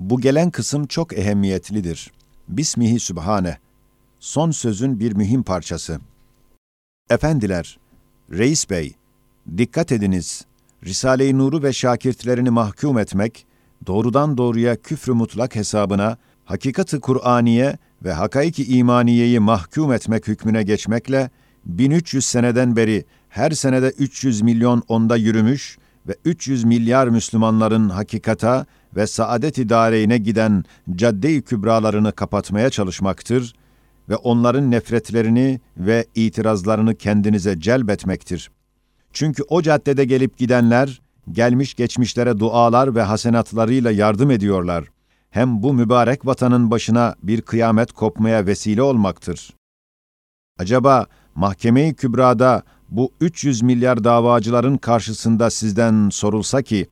Bu gelen kısım çok ehemmiyetlidir. Bismihi Sübhane. Son sözün bir mühim parçası. Efendiler, Reis Bey, dikkat ediniz. Risale-i Nur'u ve şakirtlerini mahkum etmek, doğrudan doğruya küfrü mutlak hesabına, hakikati Kur'aniye ve hakaiki imaniyeyi mahkum etmek hükmüne geçmekle, 1300 seneden beri her senede 300 milyon onda yürümüş ve 300 milyar Müslümanların hakikata ve saadet-i dareine giden cadde-i kübralarını kapatmaya çalışmaktır ve onların nefretlerini ve itirazlarını kendinize celbetmektir. Çünkü o caddede gelip gidenler, gelmiş geçmişlere dualar ve hasenatlarıyla yardım ediyorlar. Hem bu mübarek vatanın başına bir kıyamet kopmaya vesile olmaktır. Acaba Mahkeme-i Kübra'da bu 300 milyar davacıların karşısında sizden sorulsa ki,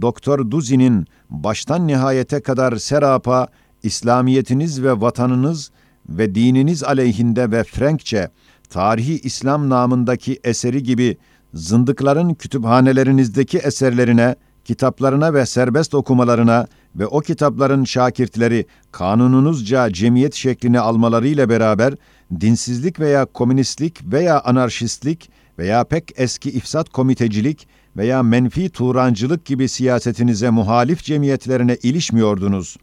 Doktor Duzi'nin baştan nihayete kadar serapa, İslamiyetiniz ve vatanınız ve dininiz aleyhinde ve Frenkçe, tarihi İslam namındaki eseri gibi zındıkların kütüphanelerinizdeki eserlerine, kitaplarına ve serbest okumalarına ve o kitapların şakirtleri kanununuzca cemiyet şeklini almalarıyla beraber dinsizlik veya komünistlik veya anarşistlik veya pek eski ifsat komitecilik veya menfi turancılık gibi siyasetinize muhalif cemiyetlerine ilişmiyordunuz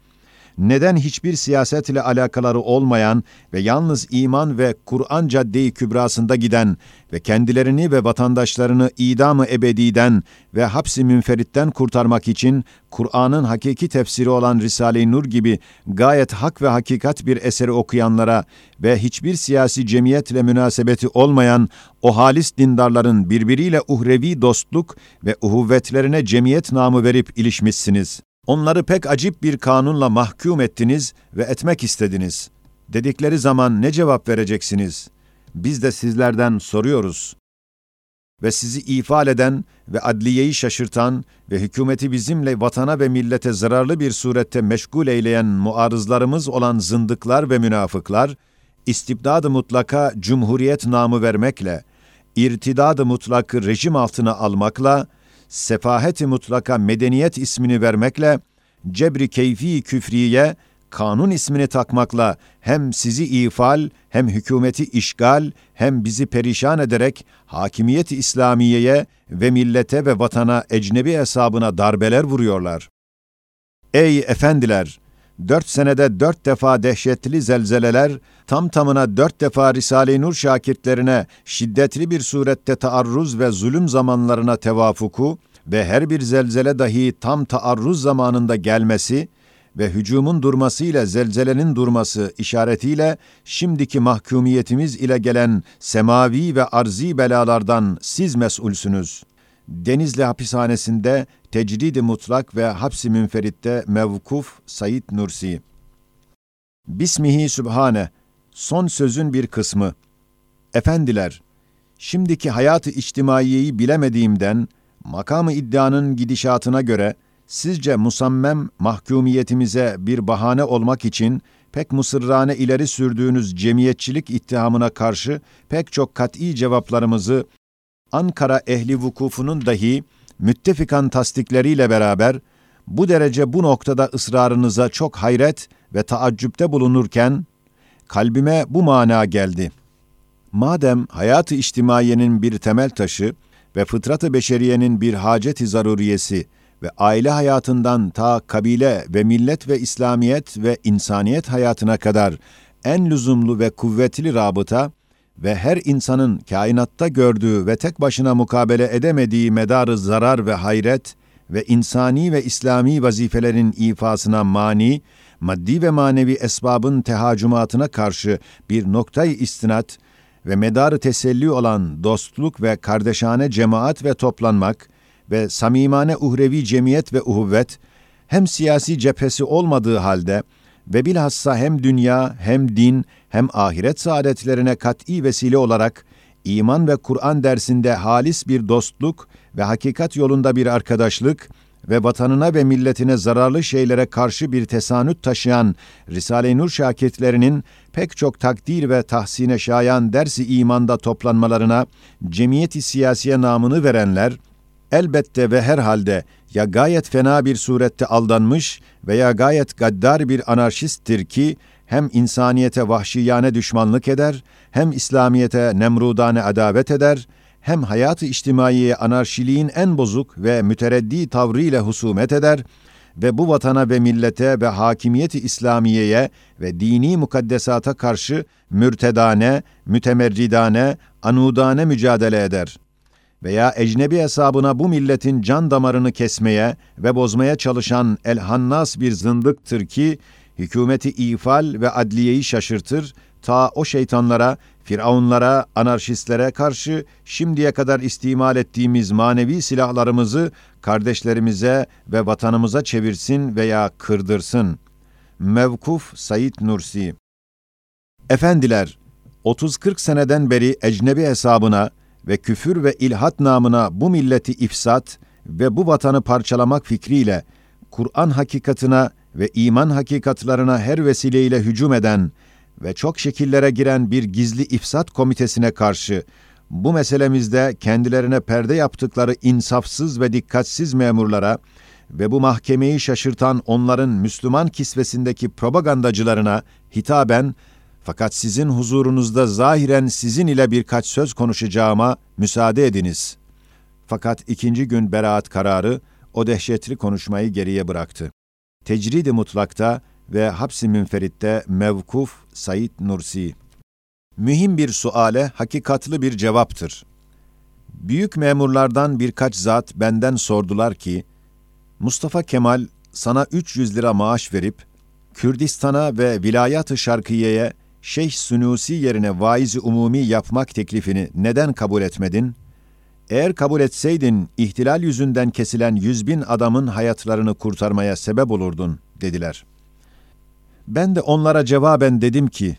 neden hiçbir siyasetle alakaları olmayan ve yalnız iman ve Kur'an caddeyi kübrasında giden ve kendilerini ve vatandaşlarını idamı ebediden ve hapsi münferitten kurtarmak için Kur'an'ın hakiki tefsiri olan Risale-i Nur gibi gayet hak ve hakikat bir eseri okuyanlara ve hiçbir siyasi cemiyetle münasebeti olmayan o halis dindarların birbiriyle uhrevi dostluk ve uhuvvetlerine cemiyet namı verip ilişmişsiniz. Onları pek acip bir kanunla mahkum ettiniz ve etmek istediniz. Dedikleri zaman ne cevap vereceksiniz? Biz de sizlerden soruyoruz. Ve sizi ifade eden ve adliyeyi şaşırtan ve hükümeti bizimle vatana ve millete zararlı bir surette meşgul eyleyen muarızlarımız olan zındıklar ve münafıklar, istibdad-ı mutlaka cumhuriyet namı vermekle, irtidad-ı mutlakı rejim altına almakla, sefahet-i mutlaka medeniyet ismini vermekle, cebri keyfi küfriye, kanun ismini takmakla hem sizi ifal, hem hükümeti işgal, hem bizi perişan ederek hakimiyet-i İslamiye'ye ve millete ve vatana ecnebi hesabına darbeler vuruyorlar. Ey efendiler! Dört senede dört defa dehşetli zelzeleler, tam tamına dört defa Risale-i Nur şakirtlerine şiddetli bir surette taarruz ve zulüm zamanlarına tevafuku ve her bir zelzele dahi tam taarruz zamanında gelmesi ve hücumun durmasıyla zelzelenin durması işaretiyle şimdiki mahkumiyetimiz ile gelen semavi ve arzi belalardan siz mesulsünüz. Denizli hapishanesinde tecrid mutlak ve hapsi münferitte mevkuf Said Nursi. Bismihi Sübhane, son sözün bir kısmı. Efendiler, şimdiki hayatı içtimaiyeyi bilemediğimden, makamı iddianın gidişatına göre, sizce musammem mahkumiyetimize bir bahane olmak için pek mısırrane ileri sürdüğünüz cemiyetçilik ittihamına karşı pek çok kat'i cevaplarımızı Ankara ehli vukufunun dahi müttefikan tasdikleriyle beraber bu derece bu noktada ısrarınıza çok hayret ve taaccüpte bulunurken kalbime bu mana geldi. Madem hayatı içtimaiyenin bir temel taşı ve fıtratı beşeriyenin bir hacet-i zaruriyesi ve aile hayatından ta kabile ve millet ve İslamiyet ve insaniyet hayatına kadar en lüzumlu ve kuvvetli rabıta ve her insanın kainatta gördüğü ve tek başına mukabele edemediği medarı zarar ve hayret ve insani ve İslami vazifelerin ifasına mani, maddi ve manevi esbabın tehacümatına karşı bir noktayı istinat ve medarı teselli olan dostluk ve kardeşane cemaat ve toplanmak ve samimane uhrevi cemiyet ve uhuvvet, hem siyasi cephesi olmadığı halde ve bilhassa hem dünya hem din hem ahiret saadetlerine kat'i vesile olarak iman ve Kur'an dersinde halis bir dostluk ve hakikat yolunda bir arkadaşlık ve vatanına ve milletine zararlı şeylere karşı bir tesanüt taşıyan Risale-i Nur şakirtlerinin pek çok takdir ve tahsine şayan dersi imanda toplanmalarına cemiyeti siyasiye namını verenler, elbette ve herhalde ya gayet fena bir surette aldanmış veya gayet gaddar bir anarşisttir ki hem insaniyete vahşiyane düşmanlık eder, hem İslamiyete nemrudane adavet eder, hem hayatı içtimaiye anarşiliğin en bozuk ve mütereddi tavrıyla husumet eder ve bu vatana ve millete ve hakimiyeti İslamiye'ye ve dini mukaddesata karşı mürtedane, mütemerridane, anudane mücadele eder. Veya ecnebi hesabına bu milletin can damarını kesmeye ve bozmaya çalışan elhannas bir zındıktır ki, hükümeti ifal ve adliyeyi şaşırtır, ta o şeytanlara, firavunlara, anarşistlere karşı şimdiye kadar istimal ettiğimiz manevi silahlarımızı kardeşlerimize ve vatanımıza çevirsin veya kırdırsın. Mevkuf Said Nursi Efendiler, 30-40 seneden beri ecnebi hesabına ve küfür ve ilhat namına bu milleti ifsat ve bu vatanı parçalamak fikriyle Kur'an hakikatına ve iman hakikatlarına her vesileyle hücum eden ve çok şekillere giren bir gizli ifsat komitesine karşı bu meselemizde kendilerine perde yaptıkları insafsız ve dikkatsiz memurlara ve bu mahkemeyi şaşırtan onların Müslüman kisvesindeki propagandacılarına hitaben fakat sizin huzurunuzda zahiren sizin ile birkaç söz konuşacağıma müsaade ediniz. Fakat ikinci gün beraat kararı o dehşetli konuşmayı geriye bıraktı. Tecridi mutlakta ve hapsi münferitte mevkuf Said Nursi. Mühim bir suale hakikatlı bir cevaptır. Büyük memurlardan birkaç zat benden sordular ki, Mustafa Kemal sana 300 lira maaş verip, Kürdistan'a ve Vilayat-ı Şarkiye'ye Şeyh Sunusi yerine vaizi umumi yapmak teklifini neden kabul etmedin? Eğer kabul etseydin, ihtilal yüzünden kesilen yüz bin adamın hayatlarını kurtarmaya sebep olurdun, dediler. Ben de onlara cevaben dedim ki,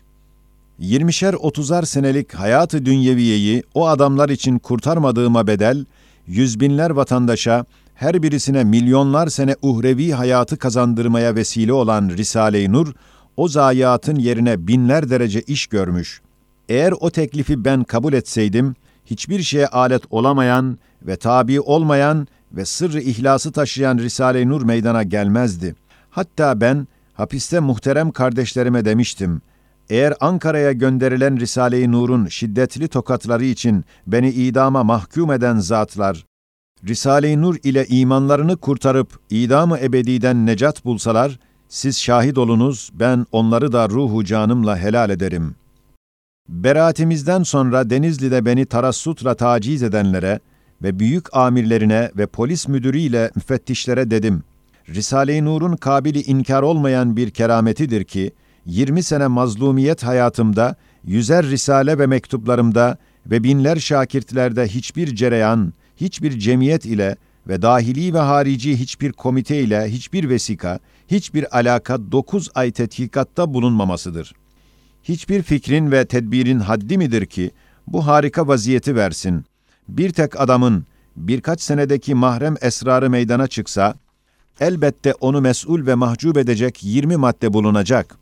yirmişer otuzar senelik hayatı dünyeviyeyi o adamlar için kurtarmadığıma bedel, yüz binler vatandaşa, her birisine milyonlar sene uhrevi hayatı kazandırmaya vesile olan Risale-i Nur, o zayiatın yerine binler derece iş görmüş. Eğer o teklifi ben kabul etseydim, hiçbir şeye alet olamayan ve tabi olmayan ve sırrı ihlası taşıyan Risale-i Nur meydana gelmezdi. Hatta ben hapiste muhterem kardeşlerime demiştim, eğer Ankara'ya gönderilen Risale-i Nur'un şiddetli tokatları için beni idama mahkum eden zatlar, Risale-i Nur ile imanlarını kurtarıp idamı ebediden necat bulsalar, siz şahit olunuz, ben onları da ruhu canımla helal ederim. Beraatimizden sonra Denizli'de beni tarassutla taciz edenlere ve büyük amirlerine ve polis müdürüyle müfettişlere dedim. Risale-i Nur'un kabili inkar olmayan bir kerametidir ki, 20 sene mazlumiyet hayatımda, yüzer risale ve mektuplarımda ve binler şakirtlerde hiçbir cereyan, hiçbir cemiyet ile ve dahili ve harici hiçbir komite ile hiçbir vesika, hiçbir alaka dokuz ay tetkikatta bulunmamasıdır. Hiçbir fikrin ve tedbirin haddi midir ki bu harika vaziyeti versin? Bir tek adamın birkaç senedeki mahrem esrarı meydana çıksa, elbette onu mesul ve mahcup edecek 20 madde bulunacak.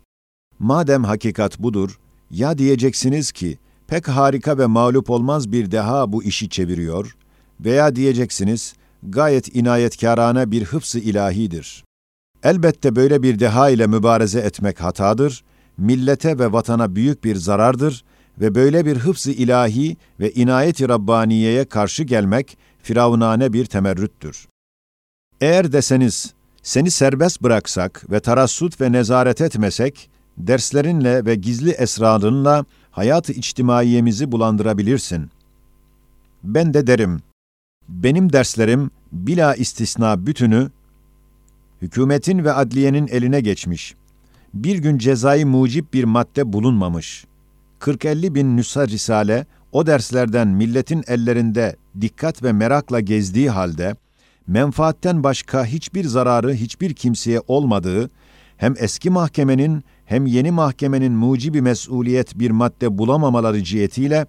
Madem hakikat budur, ya diyeceksiniz ki, pek harika ve mağlup olmaz bir deha bu işi çeviriyor, veya diyeceksiniz, gayet inayetkârane bir hıfz-ı ilahidir. Elbette böyle bir deha ile mübareze etmek hatadır, millete ve vatana büyük bir zarardır ve böyle bir hıfz-ı ilahi ve inayet-i Rabbaniye'ye karşı gelmek firavunane bir temerrüttür. Eğer deseniz, seni serbest bıraksak ve tarassut ve nezaret etmesek, derslerinle ve gizli esrarınla hayat-ı içtimaiyemizi bulandırabilirsin. Ben de derim, benim derslerim bila istisna bütünü hükümetin ve adliyenin eline geçmiş. Bir gün cezai mucip bir madde bulunmamış. 40-50 bin nüsa risale o derslerden milletin ellerinde dikkat ve merakla gezdiği halde, menfaatten başka hiçbir zararı hiçbir kimseye olmadığı, hem eski mahkemenin hem yeni mahkemenin mucibi mesuliyet bir madde bulamamaları cihetiyle,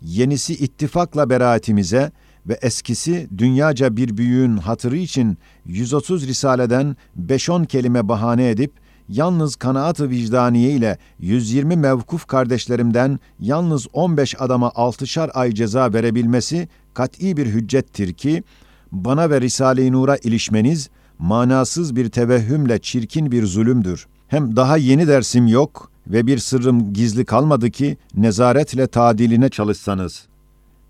yenisi ittifakla beraatimize ve eskisi dünyaca bir büyüğün hatırı için 130 risaleden 5-10 kelime bahane edip, yalnız kanaat-ı vicdaniye ile 120 mevkuf kardeşlerimden yalnız 15 adama altışar ay ceza verebilmesi kat'i bir hüccettir ki, bana ve Risale-i Nur'a ilişmeniz, manasız bir tevehhümle çirkin bir zulümdür. Hem daha yeni dersim yok ve bir sırrım gizli kalmadı ki nezaretle tadiline çalışsanız.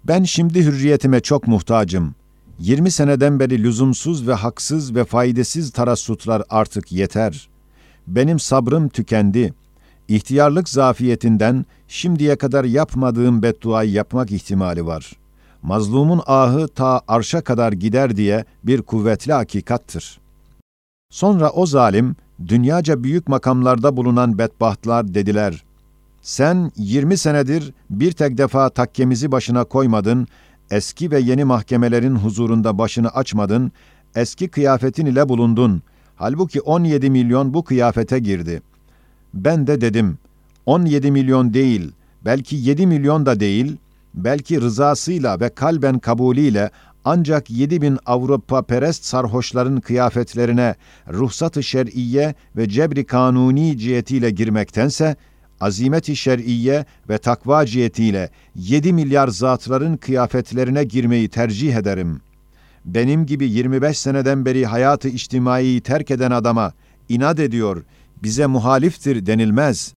Ben şimdi hürriyetime çok muhtacım. 20 seneden beri lüzumsuz ve haksız ve faydasız tarassutlar artık yeter. Benim sabrım tükendi. İhtiyarlık zafiyetinden şimdiye kadar yapmadığım bedduayı yapmak ihtimali var. Mazlumun ahı ta arşa kadar gider diye bir kuvvetli hakikattır. Sonra o zalim, dünyaca büyük makamlarda bulunan bedbahtlar dediler, sen 20 senedir bir tek defa takkemizi başına koymadın, eski ve yeni mahkemelerin huzurunda başını açmadın, eski kıyafetin ile bulundun. Halbuki 17 milyon bu kıyafete girdi. Ben de dedim, 17 milyon değil, belki 7 milyon da değil, belki rızasıyla ve kalben kabulüyle ancak 7 bin Avrupa perest sarhoşların kıyafetlerine ruhsat-ı şer'iye ve cebri kanuni cihetiyle girmektense, azimeti şer'iye ve takva cihetiyle 7 milyar zatların kıyafetlerine girmeyi tercih ederim. Benim gibi 25 seneden beri hayatı içtimaiyi terk eden adama inat ediyor, bize muhaliftir denilmez.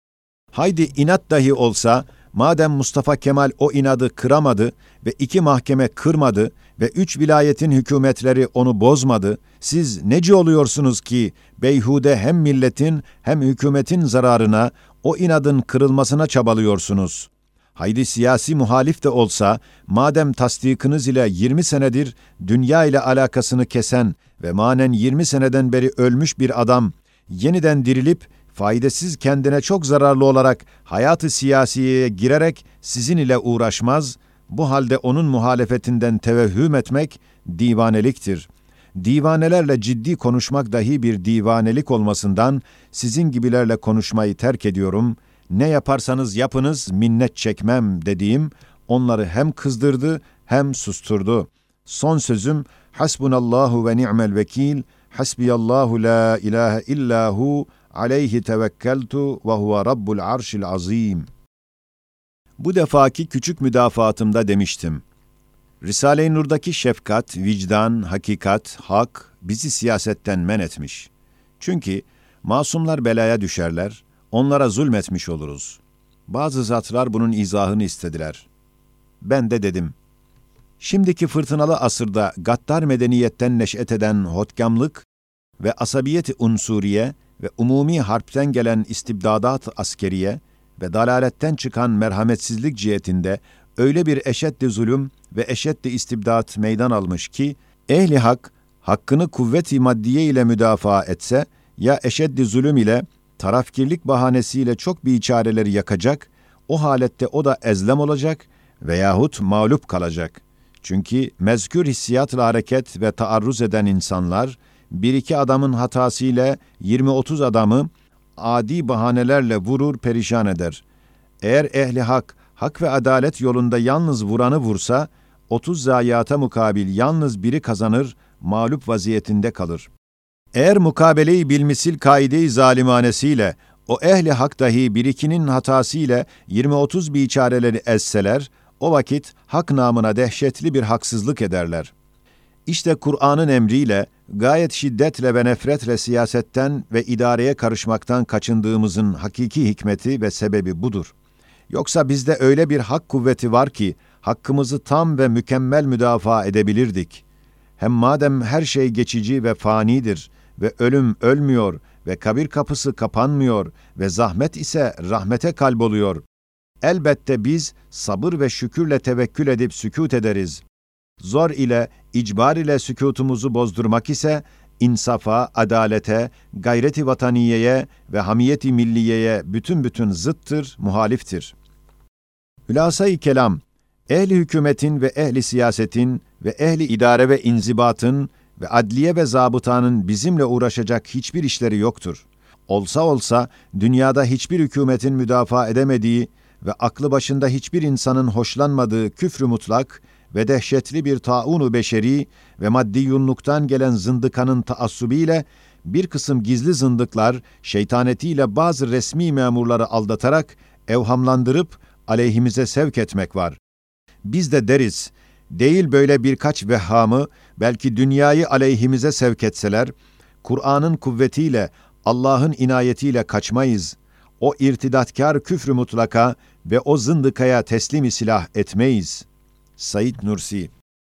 Haydi inat dahi olsa, madem Mustafa Kemal o inadı kıramadı ve iki mahkeme kırmadı ve üç vilayetin hükümetleri onu bozmadı, siz neci oluyorsunuz ki beyhude hem milletin hem hükümetin zararına o inadın kırılmasına çabalıyorsunuz. Haydi siyasi muhalif de olsa, madem tasdikiniz ile 20 senedir dünya ile alakasını kesen ve manen 20 seneden beri ölmüş bir adam, yeniden dirilip, faydasız kendine çok zararlı olarak hayatı siyasiye girerek sizin ile uğraşmaz, bu halde onun muhalefetinden tevehhüm etmek divaneliktir. Divanelerle ciddi konuşmak dahi bir divanelik olmasından sizin gibilerle konuşmayı terk ediyorum. Ne yaparsanız yapınız minnet çekmem dediğim onları hem kızdırdı hem susturdu. Son sözüm Hasbunallahu ve ni'mel vekil. Hasbiyallahu la ilahe illahu aleyhi tevekkeltu ve huve rabbul arşil azim. Bu defaki küçük müdafaatımda demiştim. Risale-i Nur'daki şefkat, vicdan, hakikat, hak bizi siyasetten men etmiş. Çünkü masumlar belaya düşerler, onlara zulmetmiş oluruz. Bazı zatlar bunun izahını istediler. Ben de dedim, şimdiki fırtınalı asırda gaddar medeniyetten neş'et eden hotkamlık ve asabiyeti unsuriye ve umumi harpten gelen istibdadat askeriye ve dalaletten çıkan merhametsizlik cihetinde öyle bir eşeddi zulüm ve eşeddi istibdat meydan almış ki, ehli hak, hakkını kuvvet-i maddiye ile müdafaa etse, ya eşeddi zulüm ile, tarafkirlik bahanesiyle çok biçareleri yakacak, o halette o da ezlem olacak veyahut mağlup kalacak. Çünkü mezkür hissiyatla hareket ve taarruz eden insanlar, bir iki adamın hatasıyla 20-30 adamı adi bahanelerle vurur perişan eder. Eğer ehli hak, hak ve adalet yolunda yalnız vuranı vursa, 30 zayiata mukabil yalnız biri kazanır, mağlup vaziyetinde kalır. Eğer mukabeleyi bilmisil kaide-i zalimanesiyle, o ehli hak dahi birikinin hatasıyla 20-30 biçareleri ezseler, o vakit hak namına dehşetli bir haksızlık ederler. İşte Kur'an'ın emriyle, gayet şiddetle ve nefretle siyasetten ve idareye karışmaktan kaçındığımızın hakiki hikmeti ve sebebi budur. Yoksa bizde öyle bir hak kuvveti var ki, hakkımızı tam ve mükemmel müdafaa edebilirdik. Hem madem her şey geçici ve fanidir ve ölüm ölmüyor ve kabir kapısı kapanmıyor ve zahmet ise rahmete kalboluyor. Elbette biz sabır ve şükürle tevekkül edip sükut ederiz. Zor ile, icbar ile sükutumuzu bozdurmak ise insafa, adalete, gayreti vataniyeye ve hamiyeti milliyeye bütün bütün zıttır, muhaliftir. Hülasa-i kelam, ehli hükümetin ve ehli siyasetin ve ehli idare ve inzibatın ve adliye ve zabıtanın bizimle uğraşacak hiçbir işleri yoktur. Olsa olsa dünyada hiçbir hükümetin müdafaa edemediği ve aklı başında hiçbir insanın hoşlanmadığı küfrü mutlak ve dehşetli bir taunu beşeri ve maddi yunluktan gelen zındıkanın taassubiyle bir kısım gizli zındıklar şeytanetiyle bazı resmi memurları aldatarak evhamlandırıp aleyhimize sevk etmek var. Biz de deriz, Değil böyle birkaç vehhamı, belki dünyayı aleyhimize sevk etseler, Kur'an'ın kuvvetiyle, Allah'ın inayetiyle kaçmayız. O irtidatkar küfrü mutlaka ve o zındıkaya teslimi silah etmeyiz. Said Nursi